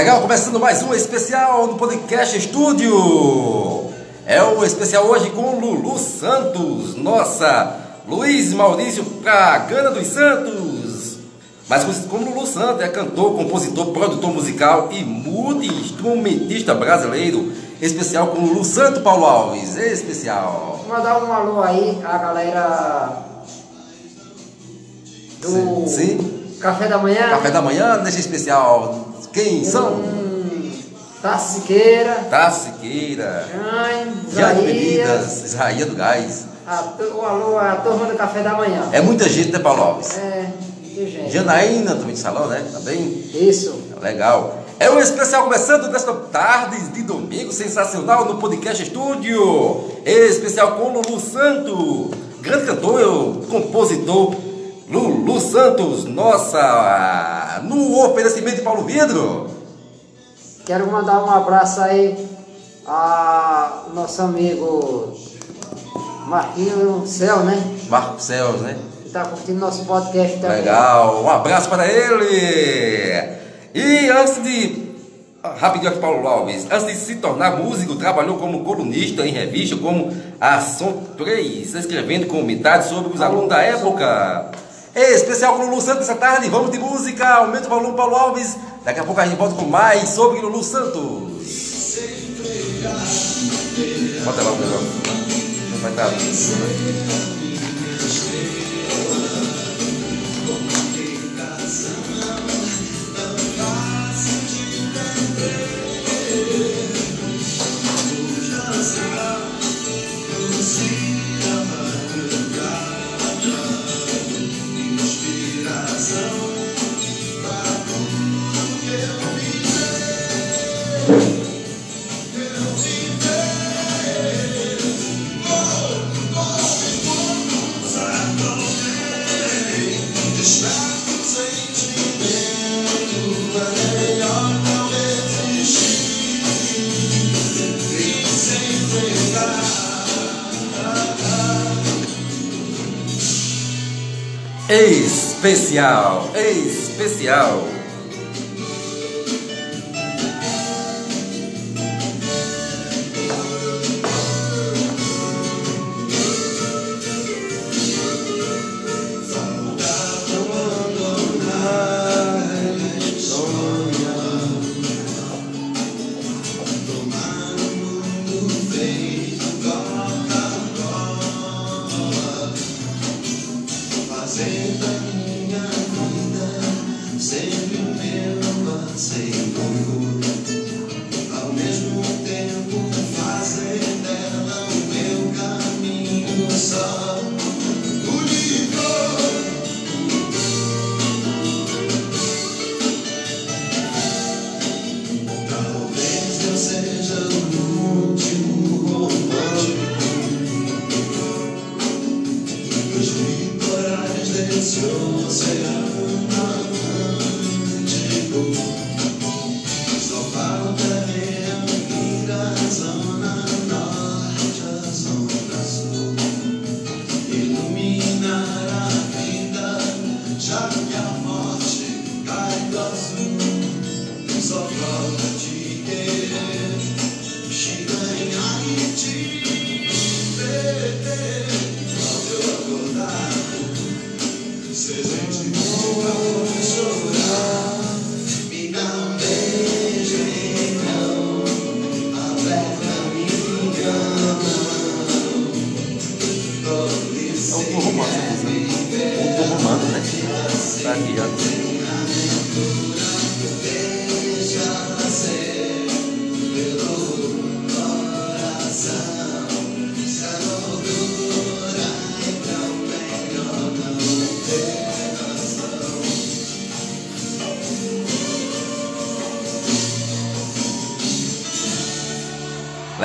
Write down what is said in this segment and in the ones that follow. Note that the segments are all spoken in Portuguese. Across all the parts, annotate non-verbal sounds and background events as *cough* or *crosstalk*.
Legal, começando mais um especial no Podcast Estúdio. É o especial hoje com Lulu Santos, nossa, Luiz Maurício Pragana dos Santos. Conhecido como Lulu Santos, é cantor, compositor, produtor musical e multi-instrumentista brasileiro. Especial com Lulu Santos, Paulo Alves. Especial. Vou mandar um alô aí a galera do Sim, sim. Café da Manhã. Café da manhã, nesse especial. Quem são? Hum, Tassi Siqueira, Tassi Siqueira, Jane, Jane Isaías, Bebidas, Israel do Gás. a o alô à turma do Café da Manhã. É muita gente, né, Paulo Alves? É, que gente. Janaína também de salão, né? Também. Isso. Legal. É um especial começando desta tarde de domingo sensacional no Podcast Estúdio. Especial com Lulu Santos, grande cantor, compositor. Lulu Santos, nossa, no oferecimento de Paulo Vidro. Quero mandar um abraço aí a nosso amigo Marquinhos Céu, né? Marco Céus, né? Que está curtindo nosso podcast também. Legal, um abraço para ele. E antes de. ah, Rapidinho aqui, Paulo Alves. Antes de se tornar músico, trabalhou como colunista em revista como Ação 3, escrevendo comentários sobre os alunos da época. Ei, especial com Lulu Santos essa tarde. Vamos de música. Aumenta o volume, Paulo Alves. Daqui a pouco a gente volta com mais sobre Lulu Santos. Bota lá o. Não vai estar. Especial, especial.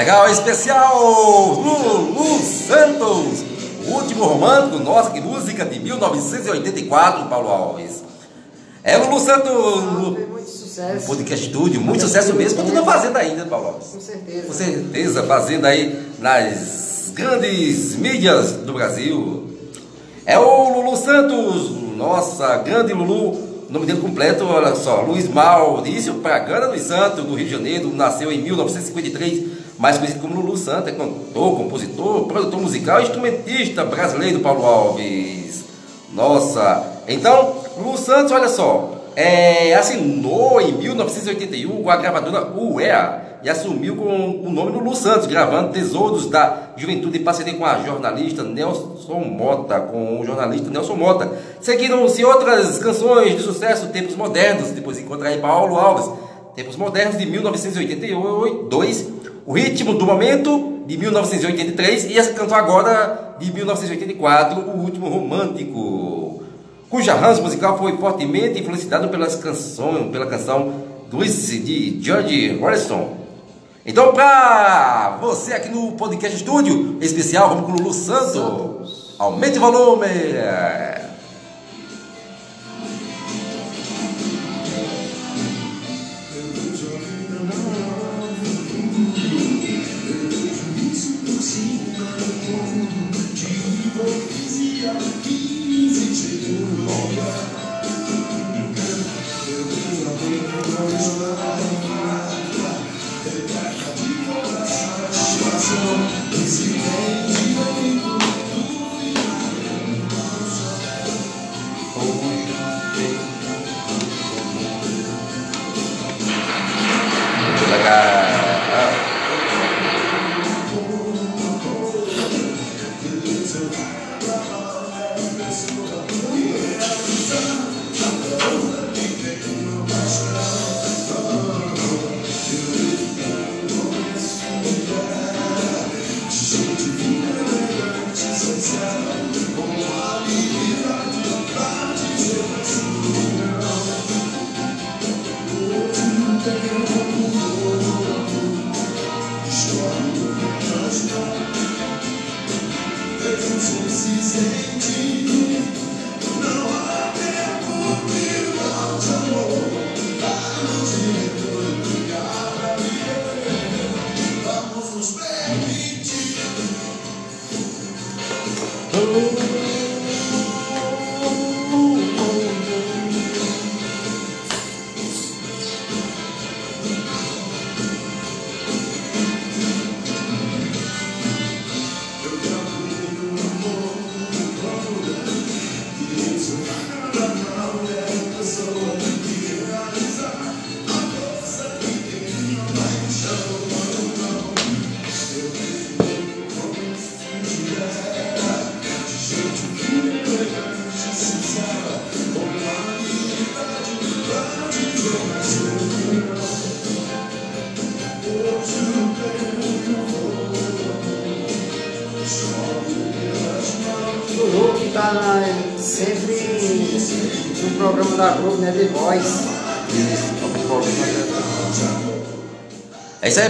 Legal, especial Lulu Santos, o último romântico, nossa, que música de 1984, Paulo Alves. É Lulu Santos, Foi muito sucesso. podcast estúdio, muito sucesso mesmo, continua fazendo ainda, Paulo Alves. Com certeza. Com certeza, fazendo aí nas grandes mídias do Brasil. É o Lulu Santos, nossa, grande Lulu, o nome dele completo, olha só, Luiz Maurício Pragana dos Santos, do Rio de Janeiro, nasceu em 1953, mais conhecido como Lulu Santos, é cantor, compositor, produtor musical e instrumentista brasileiro, Paulo Alves. Nossa, então, Lulu Santos, olha só, é, assinou em 1981 com a gravadora UEA e assumiu com o nome do Santos, gravando Tesouros da Juventude em parceria com a jornalista Nelson Mota, com o jornalista Nelson Mota. Seguiram-se outras canções de sucesso, Tempos Modernos, depois encontra Paulo Alves, Tempos Modernos de 1982, O Ritmo do Momento de 1983 e essa cantou agora de 1984, O Último Romântico cuja arranjo musical foi fortemente influenciado pelas canções, pela canção Grease de George Harrison. Então, para você aqui no Podcast Estúdio, especial, vamos com o Lulu Santos. Aumente o volume.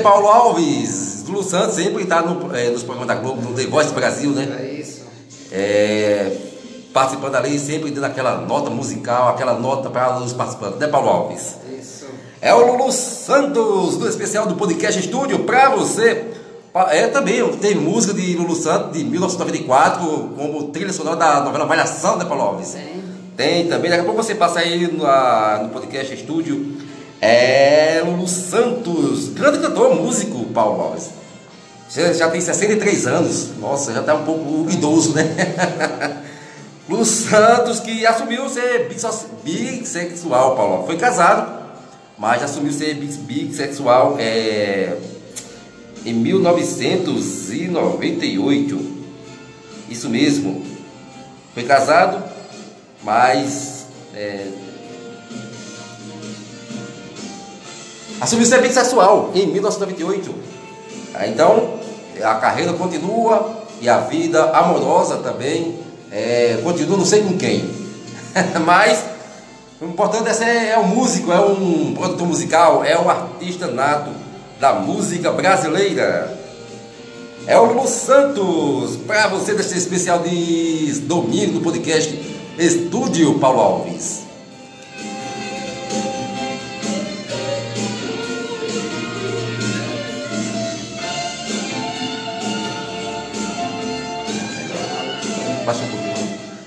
Paulo Alves. Lulu Santos sempre está no, é, nos programas da Globo, no The Voice Brasil, né? É isso. É, participando ali, sempre dando aquela nota musical, aquela nota para os participantes, né, Paulo Alves? Isso. É o Lulu Santos, do especial do Podcast Estúdio, para você. É também, tem música de Lulu Santos de 1994, como trilha sonora da novela Malhação, né, Paulo Alves? Tem. Tem também, daqui a pouco você passa aí no, no Podcast Estúdio. É Lulu cantor, músico, Paulo Alves. Já, já tem 63 anos, nossa, já está um pouco idoso, né? *laughs* Lulu Santos, que assumiu ser bissexual, Paulo. Foi casado, mas assumiu ser bis- bissexual é, em 1998. Isso mesmo. Foi casado, mas é, assumiu ser bissexual em 1998. Ah, Então, a carreira continua e a vida amorosa também é, continua, não sei com quem. *laughs* Mas o importante é, ser, é um músico, é um produtor musical, é um artista nato da música brasileira. É o Lulu Santos, para você desse especial de domingo do podcast Estúdio Paulo Alves.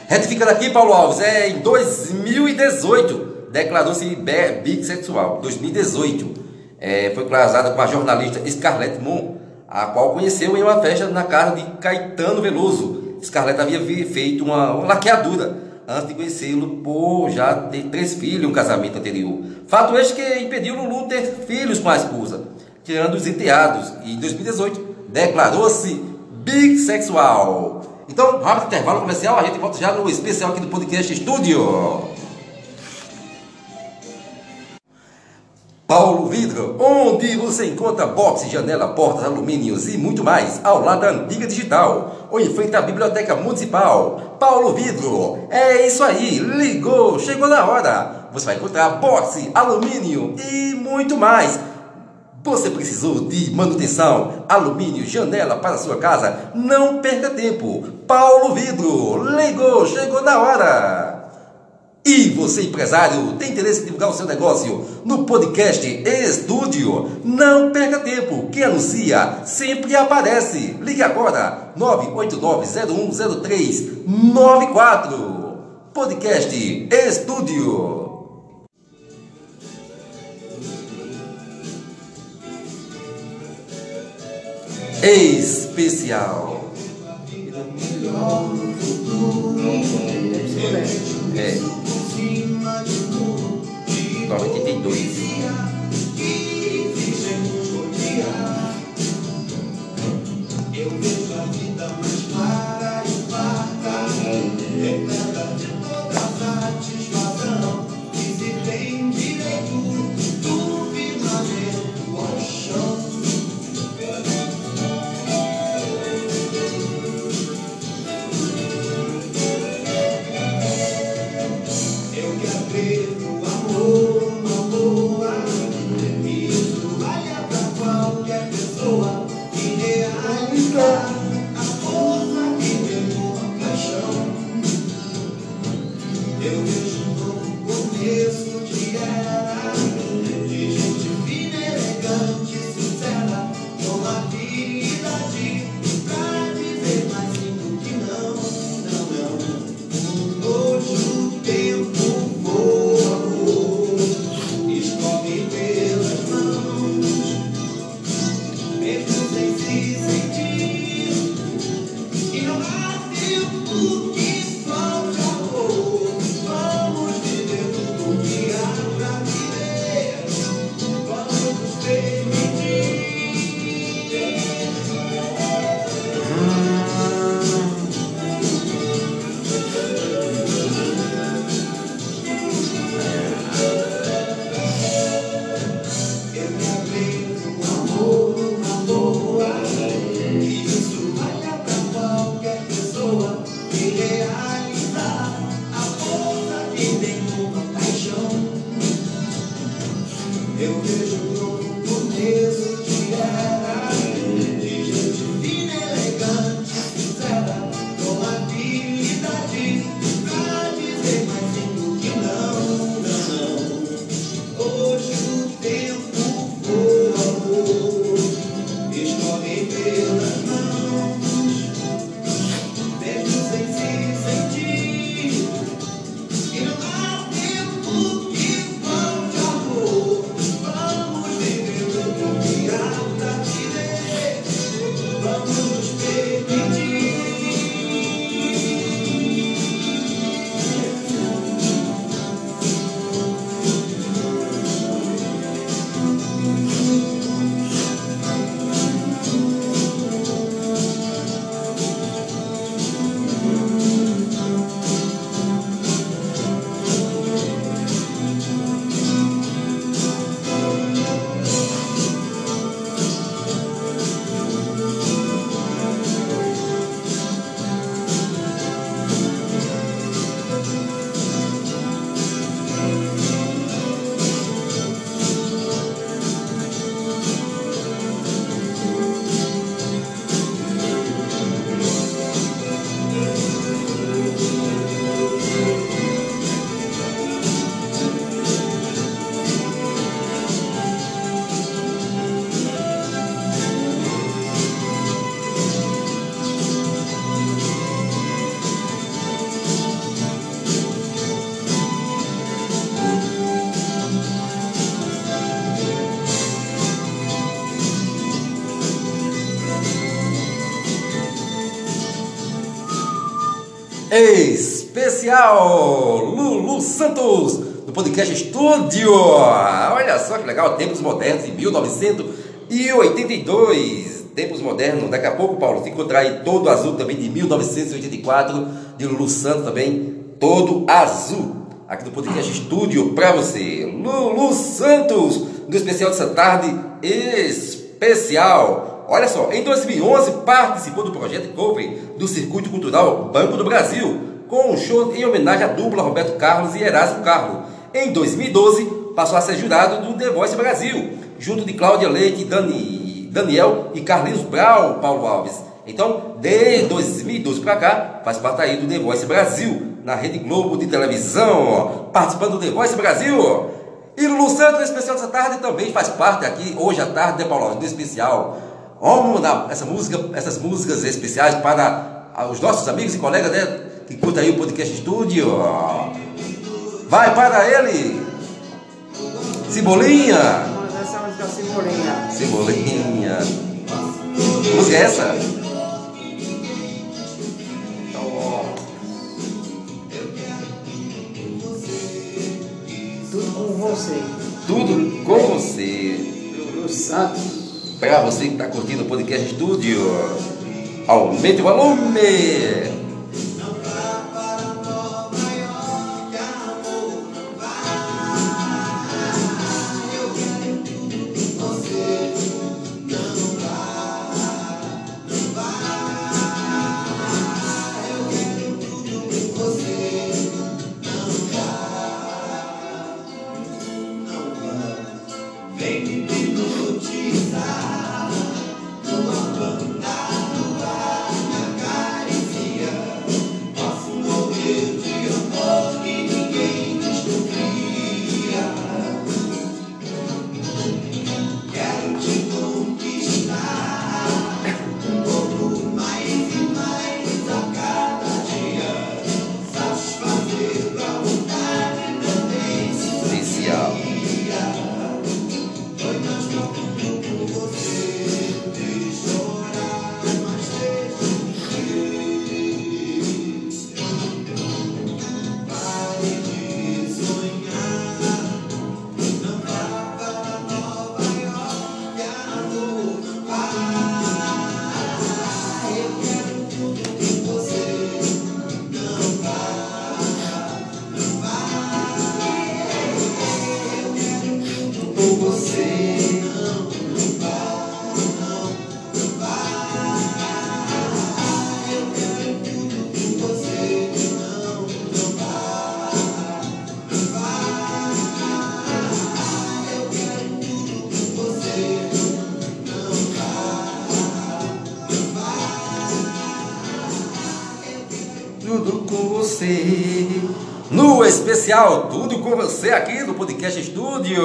Retificando aqui, Paulo Alves, é em 2018 declarou-se bi- bissexual. 2018. É, foi casada com a jornalista Scarlett Moon, a qual conheceu em uma festa na casa de Caetano Veloso. Scarlett havia vi- feito uma, uma laqueadura antes de conhecê-lo por já ter três filhos um casamento anterior. Fato este que impediu Lulu ter filhos com a esposa, tirando os enteados. E em 2018 declarou-se bissexual. Então, rápido intervalo comercial, a gente volta já no especial aqui do Podcast Estúdio. Paulo Vidro, onde você encontra boxe, janela, portas, alumínios e muito mais, ao lado da antiga digital, ou em frente à Biblioteca Municipal. Paulo Vidro, é isso aí, ligou, chegou na hora. Você vai encontrar boxe, alumínio e muito mais. Você precisou de manutenção, alumínio, janela para sua casa? Não perca tempo. Paulo Vidro, ligou, chegou na hora. E você, empresário, tem interesse em divulgar o seu negócio no podcast Estúdio? Não perca tempo, quem anuncia sempre aparece. Ligue agora, 989-010394. Podcast Estúdio. Especial. É. 92. Eu vejo a vida mais Especial Lulu Santos do podcast Estúdio. Olha só que legal, tempos modernos em 1982. Tempos modernos, daqui a pouco, Paulo, se encontrar aí todo azul também de 1984, de Lulu Santos também, todo azul. Aqui do podcast Estúdio para você. Lulu Santos, do especial dessa tarde especial. Olha só, em 2011 participou do projeto Cover do Circuito Cultural Banco do Brasil, com um show em homenagem à dupla Roberto Carlos e Erasmo Carlos. Em 2012 passou a ser jurado do The Voice Brasil, junto de Cláudia Leite, Dani, Daniel e Carlinhos Brau, Paulo Alves. Então, desde 2012 para cá, faz parte aí do The Voice Brasil, na Rede Globo de televisão, participando do The Voice Brasil. E Lulu Santos, especial dessa tarde, também faz parte aqui, hoje à tarde, né, Paulo do especial. Vamos mandar essa música, essas músicas especiais para os nossos amigos e colegas né, que curtem aí o podcast estúdio. Vai para ele! Cebolinha! Essa música Cebolinha. Cebolinha! Que música é essa? Tudo com você. Tudo com você. Lulu Santos. Para você que está curtindo o podcast estúdio, aumente o volume! Especial, tudo com você aqui no Podcast Estúdio.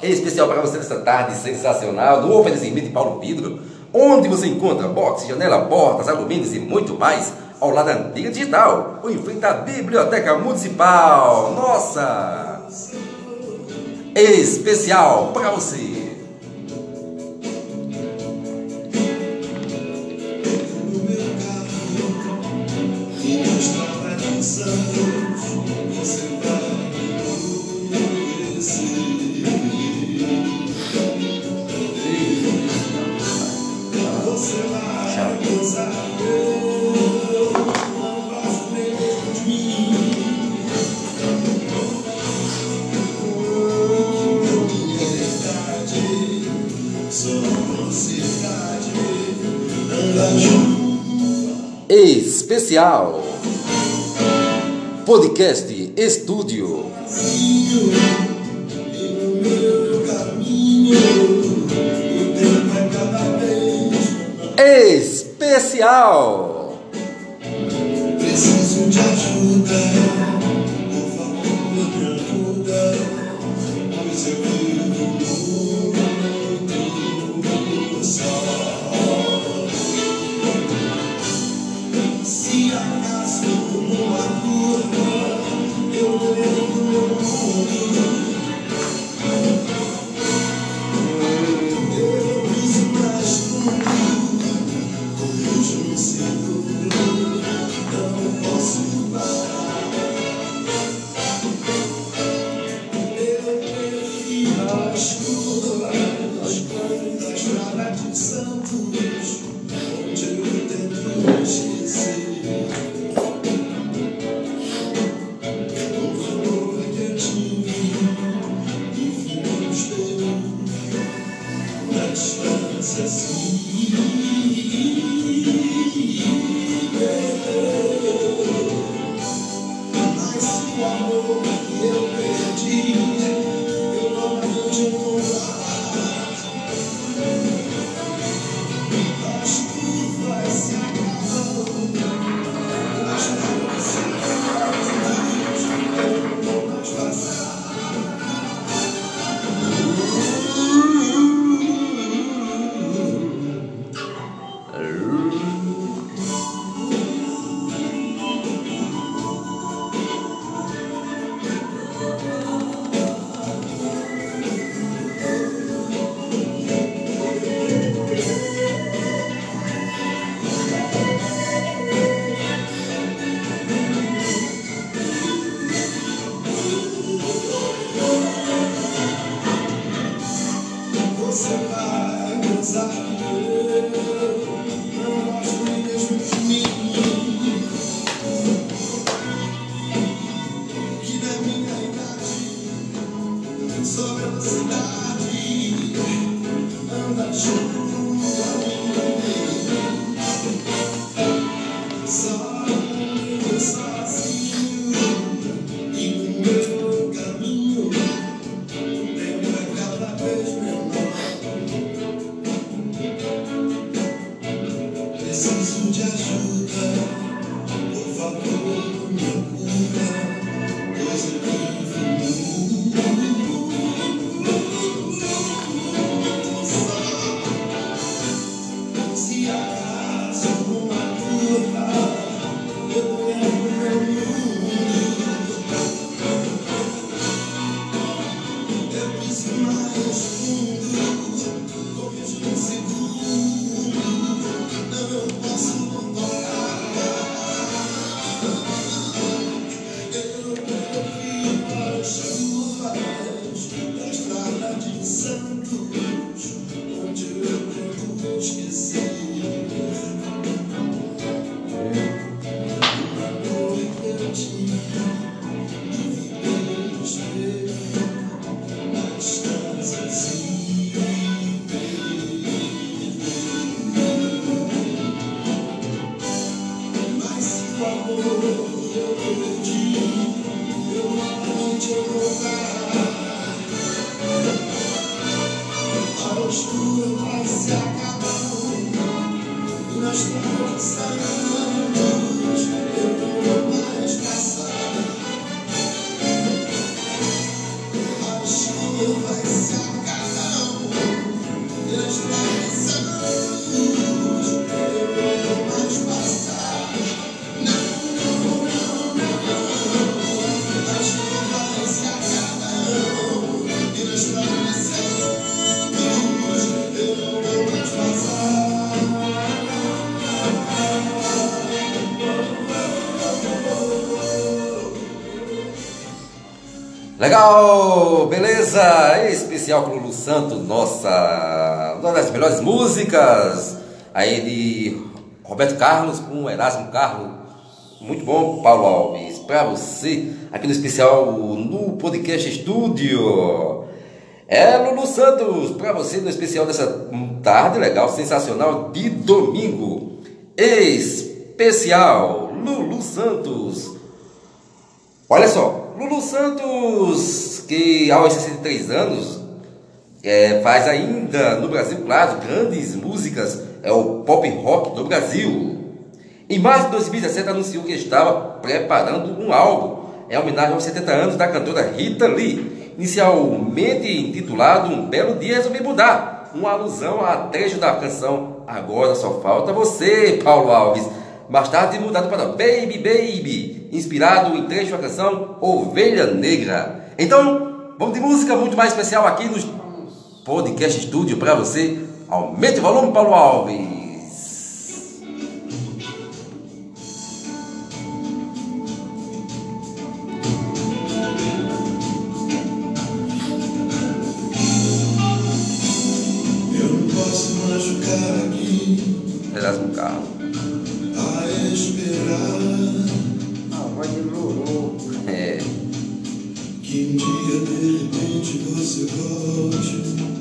Em especial para você nessa tarde sensacional, no oferecimento de Paulo Vidro, onde você encontra boxe, janela, portas, alumínios e muito mais, ao lado da antiga digital, ou em frente à Biblioteca Municipal. Nossa! Especial para você. Especial. Podcast Estúdio. Especial. Preciso de ajuda, Legal, beleza? Especial pro Lulu Santos, nossa, uma das melhores músicas aí de Roberto Carlos com Erasmo Carlos. Muito bom, Paulo Alves, pra você, aqui no especial no Podcast Estúdio. É Lulu Santos, pra você no especial dessa tarde legal, sensacional de domingo. Especial Lulu Santos. Olha só, Lulu Santos, que aos 63 anos é, faz ainda no Brasil, claro, grandes músicas, é o pop rock do Brasil. Em março de 2017 anunciou que estava preparando um álbum em homenagem aos 70 anos da cantora Rita Lee, inicialmente intitulado Um Belo Dia Resolvi Mudar, uma alusão a trecho da canção Agora Só Falta Você, Paulo Alves. Mais tarde mudado para Baby Baby, inspirado em trecho da canção Ovelha Negra. Então, vamos de música muito mais especial aqui no Podcast Estúdio para você. Aumente o volume, Paulo Alves. De repente você volte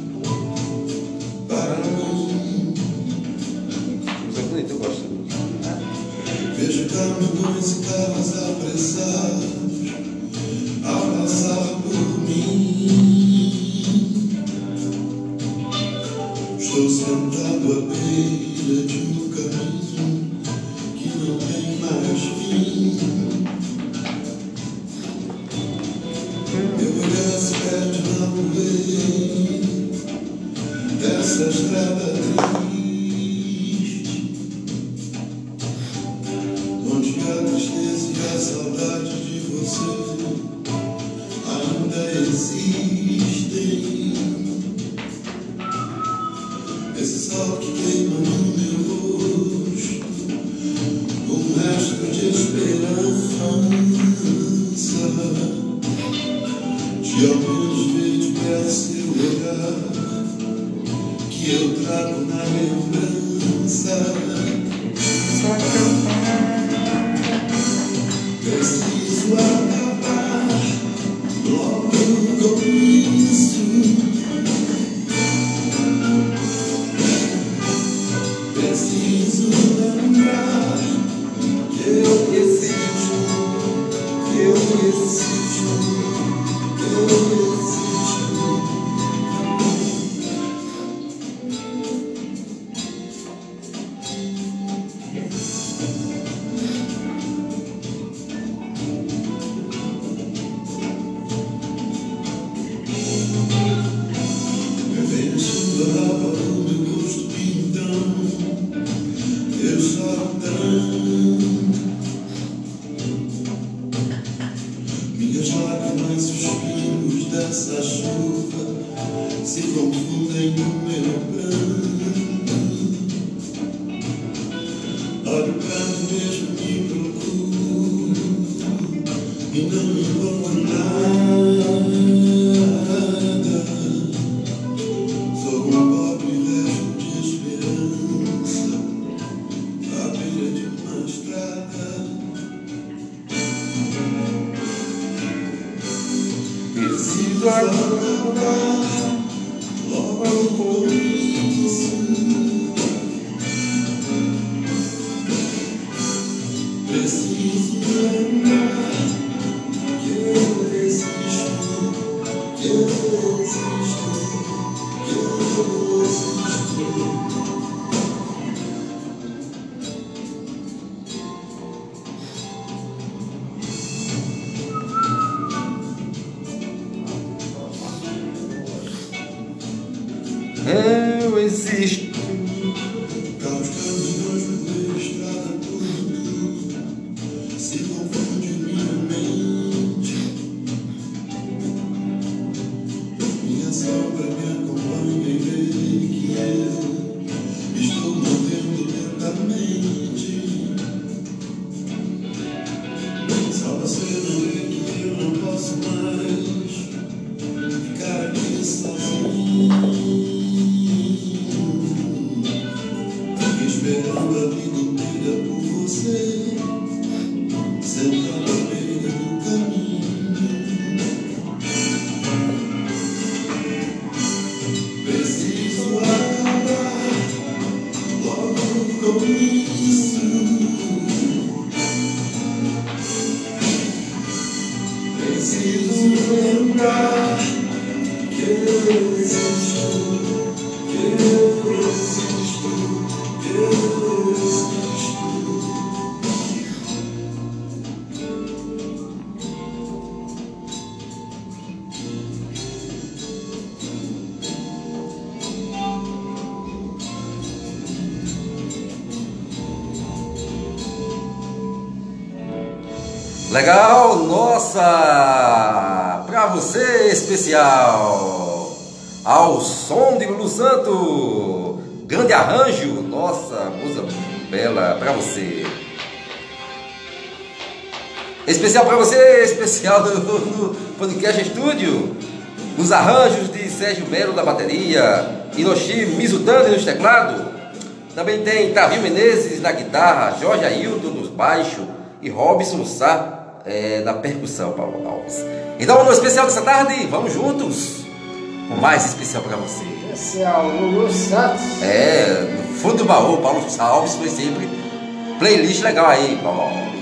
Eu existo Legal, nossa! Pra você especial! Ao som de Lulu Santo! Grande arranjo, nossa, musa bela pra você! Especial pra você, especial do, Podcast Estúdio! Os arranjos de Sérgio Melo na bateria, Hiroshi Mizutani nos teclados, também tem Tavio Menezes na guitarra, Jorge Ailton nos baixos e Robson Sá é, da percussão, Paulo Alves. Então, no especial dessa tarde, vamos juntos com mais especial para você. Especial Lulu Santos. É, no fundo do baú, Paulo Alves foi sempre playlist legal aí, Paulo Alves.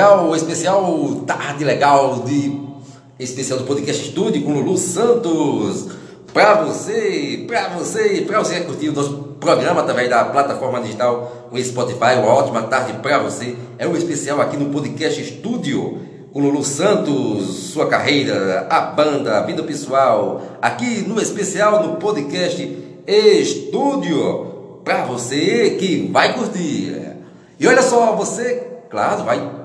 Legal, especial Tarde Legal de especial do Podcast Estúdio com Lulu Santos. Pra você, pra você, pra você que curtiu o nosso programa através da plataforma digital, o Spotify, uma ótima tarde pra você. É um especial aqui no Podcast Estúdio com Lulu Santos, sua carreira, a banda, a vida pessoal, aqui no especial no Podcast Estúdio, pra você que vai curtir. E olha só, você claro, vai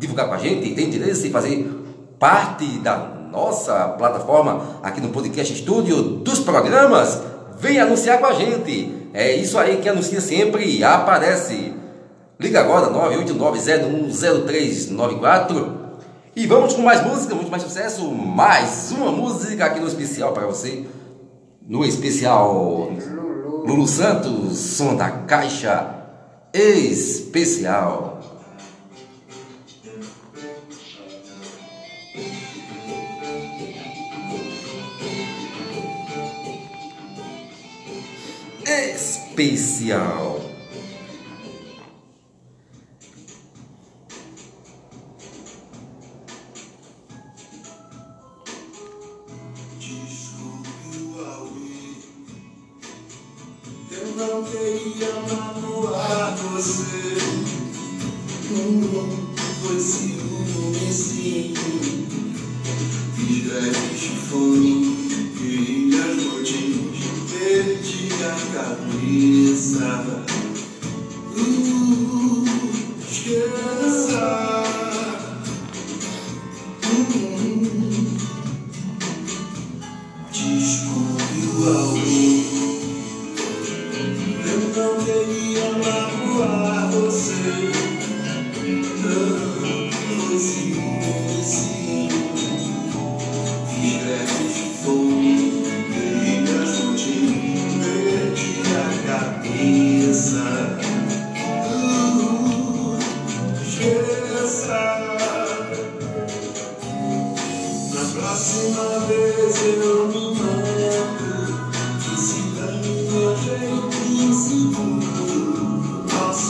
divulgar com a gente, tem interesse em fazer parte da nossa plataforma aqui no Podcast Estúdio dos programas, vem anunciar com a gente. É isso aí que anuncia sempre aparece. Liga agora 989010394 e vamos com mais música, muito mais sucesso, mais uma música aqui no especial para você. No especial Lulu Santos, som da caixa especial. Especial.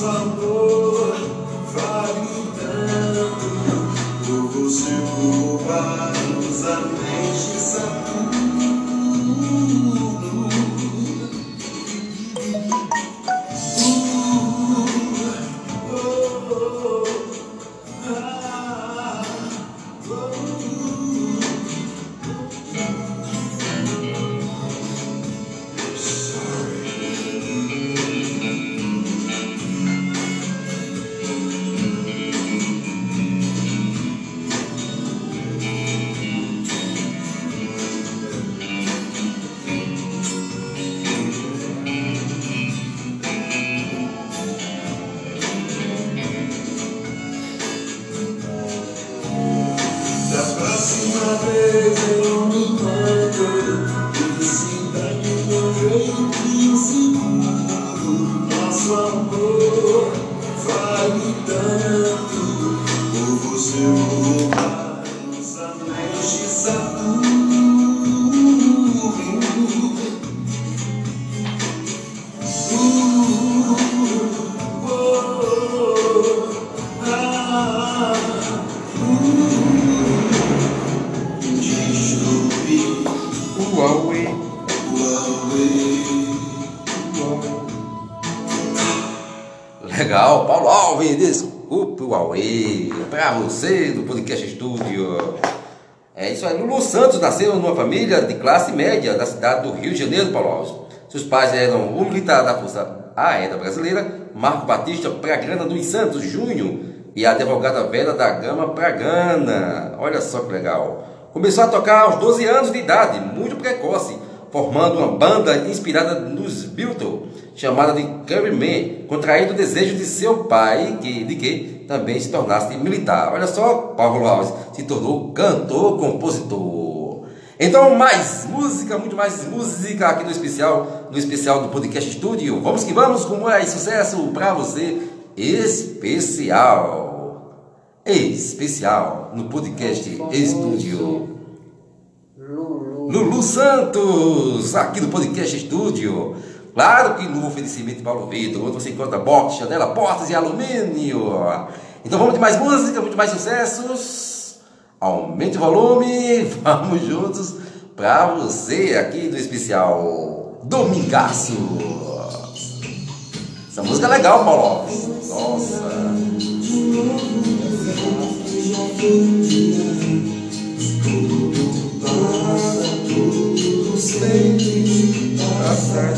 Santo do Aue, para você do Podcast Estúdio. É isso aí, Lulu Santos nasceu numa família de classe média da cidade do Rio de Janeiro, Paulo Alves. Seus pais eram o militar da Força Aérea Brasileira, Marco Batista Pragana dos Santos Júnior, e a advogada Vera da Gama Pragana. Olha só que legal. Começou a tocar aos 12 anos de idade, muito precoce, formando uma banda inspirada nos Beatles, chamada de Curryman, contraindo o desejo de seu pai, que, de que também se tornasse militar. Olha só, Paulo Alves se tornou cantor, compositor. Então, mais música, muito mais música aqui no especial, no especial do Podcast Studio. Vamos que vamos com mais sucesso para você, especial. Especial no Podcast Studio. Lulu. Santos, aqui no Podcast Estúdio. Claro que no oferecimento de Paulo Vitor, onde você encontra box, janela, portas e alumínio. Então vamos de mais música, muito mais sucessos. Aumente o volume, *laughs* vamos juntos para você aqui do especial Domingaço. Essa música é legal, Paulo. Alves. Nossa.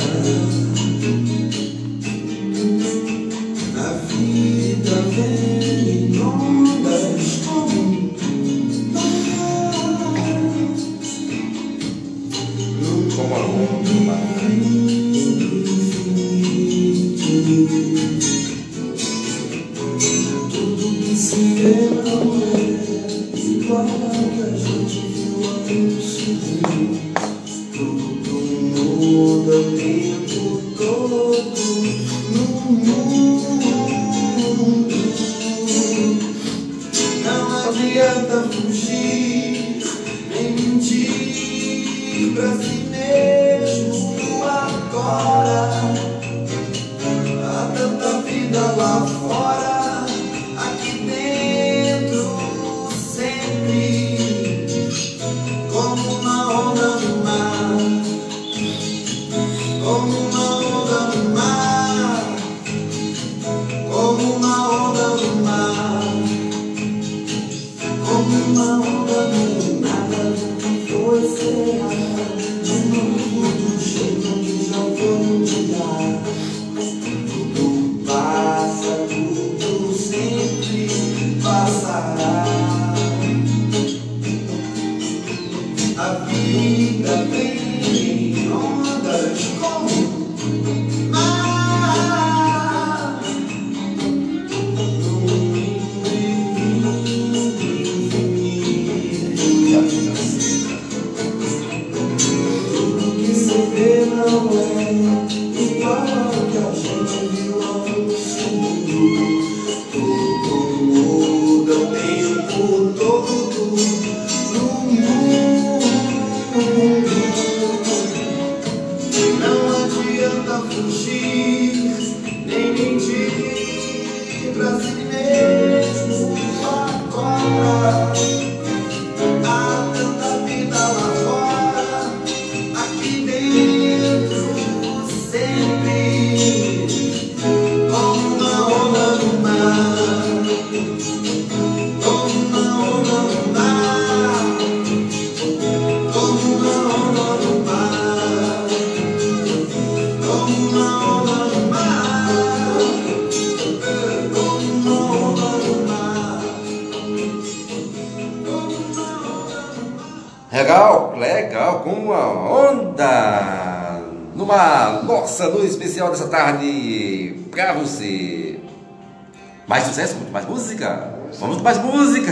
A vida vem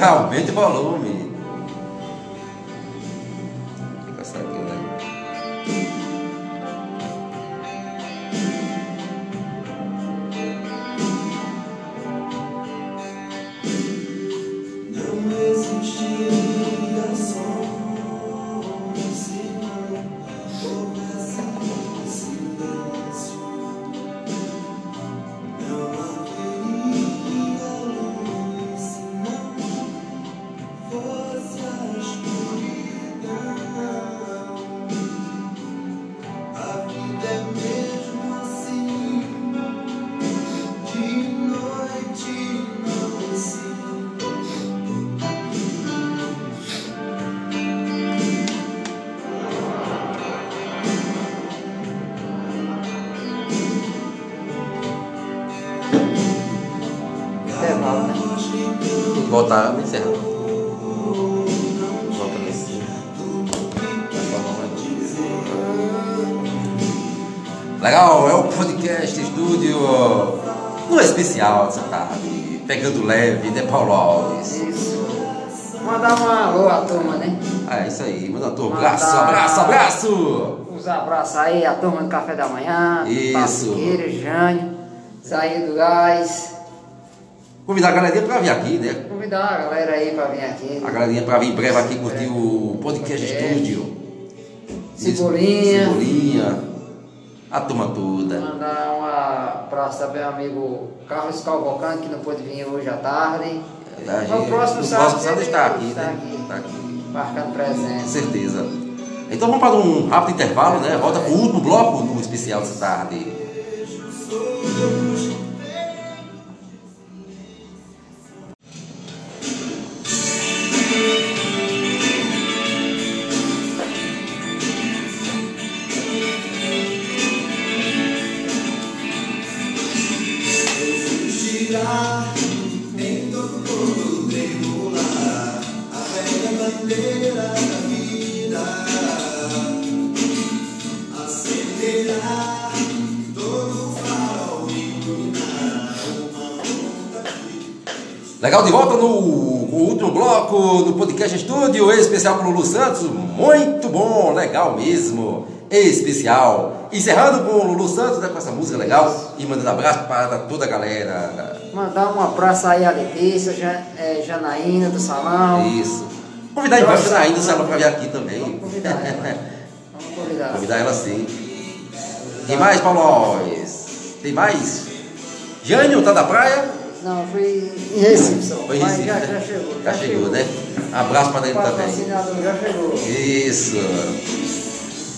aumente o volume. Os abraços aí, a turma do café da manhã, Isso. Pasqueira, Jânio, Zé do Gás. Convidar a galerinha pra vir aqui, né? Convidar a galera aí pra vir aqui. A galerinha pra vir em breve aqui curtir o podcast Podcast. estúdio. Cebolinha. Cebolinha. A turma toda. Mandar um abraço também ao amigo Carlos Calvocante, que não pôde vir hoje à tarde. A No gente- próximo sábado, próximo sábado ele está aqui, está né? aqui. Está aqui. Marcando Com presença. certeza. Então vamos para um rápido intervalo, né? Volta para o último bloco no especial dessa tarde. Especial com o Lulu Santos. Muito bom, legal mesmo. Especial. Encerrando com o Lulu Santos, né, com essa música legal. E mandando abraço para toda a galera. Mandar um abraço aí à Letícia, Ja- é, Janaína do Salão. Isso. Convidar a Janaína do Salão para vir aqui também. Vamos convidar ela. *laughs* Vamos convidar. Convidar ela sim. Tem mais, Paulo? Tem mais? Jânio, tá da praia? Não, fui em Recife só. Foi em Mas Recife, já, né? já chegou. Já chegou, né? Abraço para ele também. já chegou. Isso.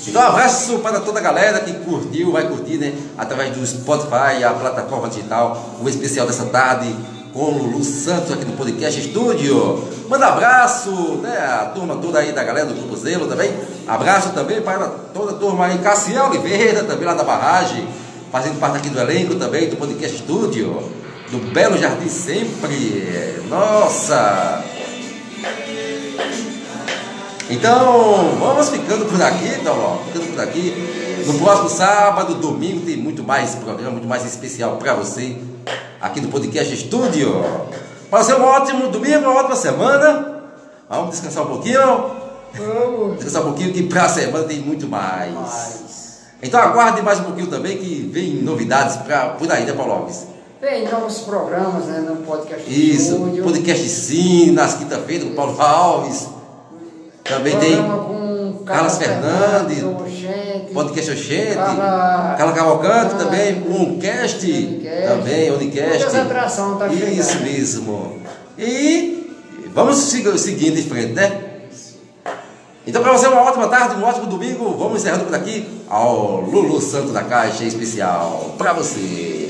Então, um abraço para toda a galera que curtiu, vai curtir, né? Através do Spotify, a plataforma digital, o especial dessa tarde com o Lulu Santos aqui no Podcast Estúdio. Manda abraço, né? A turma toda aí da galera do Grupo Zelo também. Abraço também para toda a turma aí. Cassiel Oliveira, também lá da barragem, fazendo parte aqui do elenco também do Podcast Estúdio. Do Belo Jardim sempre. Nossa! Então, vamos ficando por aqui, então, ó, ficando por aqui. No próximo sábado, domingo, tem muito mais programa, muito mais especial para você aqui no Podcast Estúdio. Para ser um ótimo domingo, uma ótima semana. Vamos descansar um pouquinho. Vamos. Descansar um pouquinho, que para a semana tem muito mais. Mas, Então aguarde mais um pouquinho também, que vem novidades pra, por aí, né, Paulo Alves? Tem novos programas né, no podcast Isso, Estúdio. podcast sim, nas quinta-feiras, com Paulo Alves. Também tem com Carlos Fernandes, Oxente, Podcast Oxente, Carla- Carla Cavalcante também, um cast Unicast. também, Unicast. Atrações tá chegando. Isso mesmo. E vamos seguindo em frente, né? Então, para você, uma ótima tarde, um ótimo domingo. Vamos encerrando por aqui ao Lulu Santo da Caixa especial para você.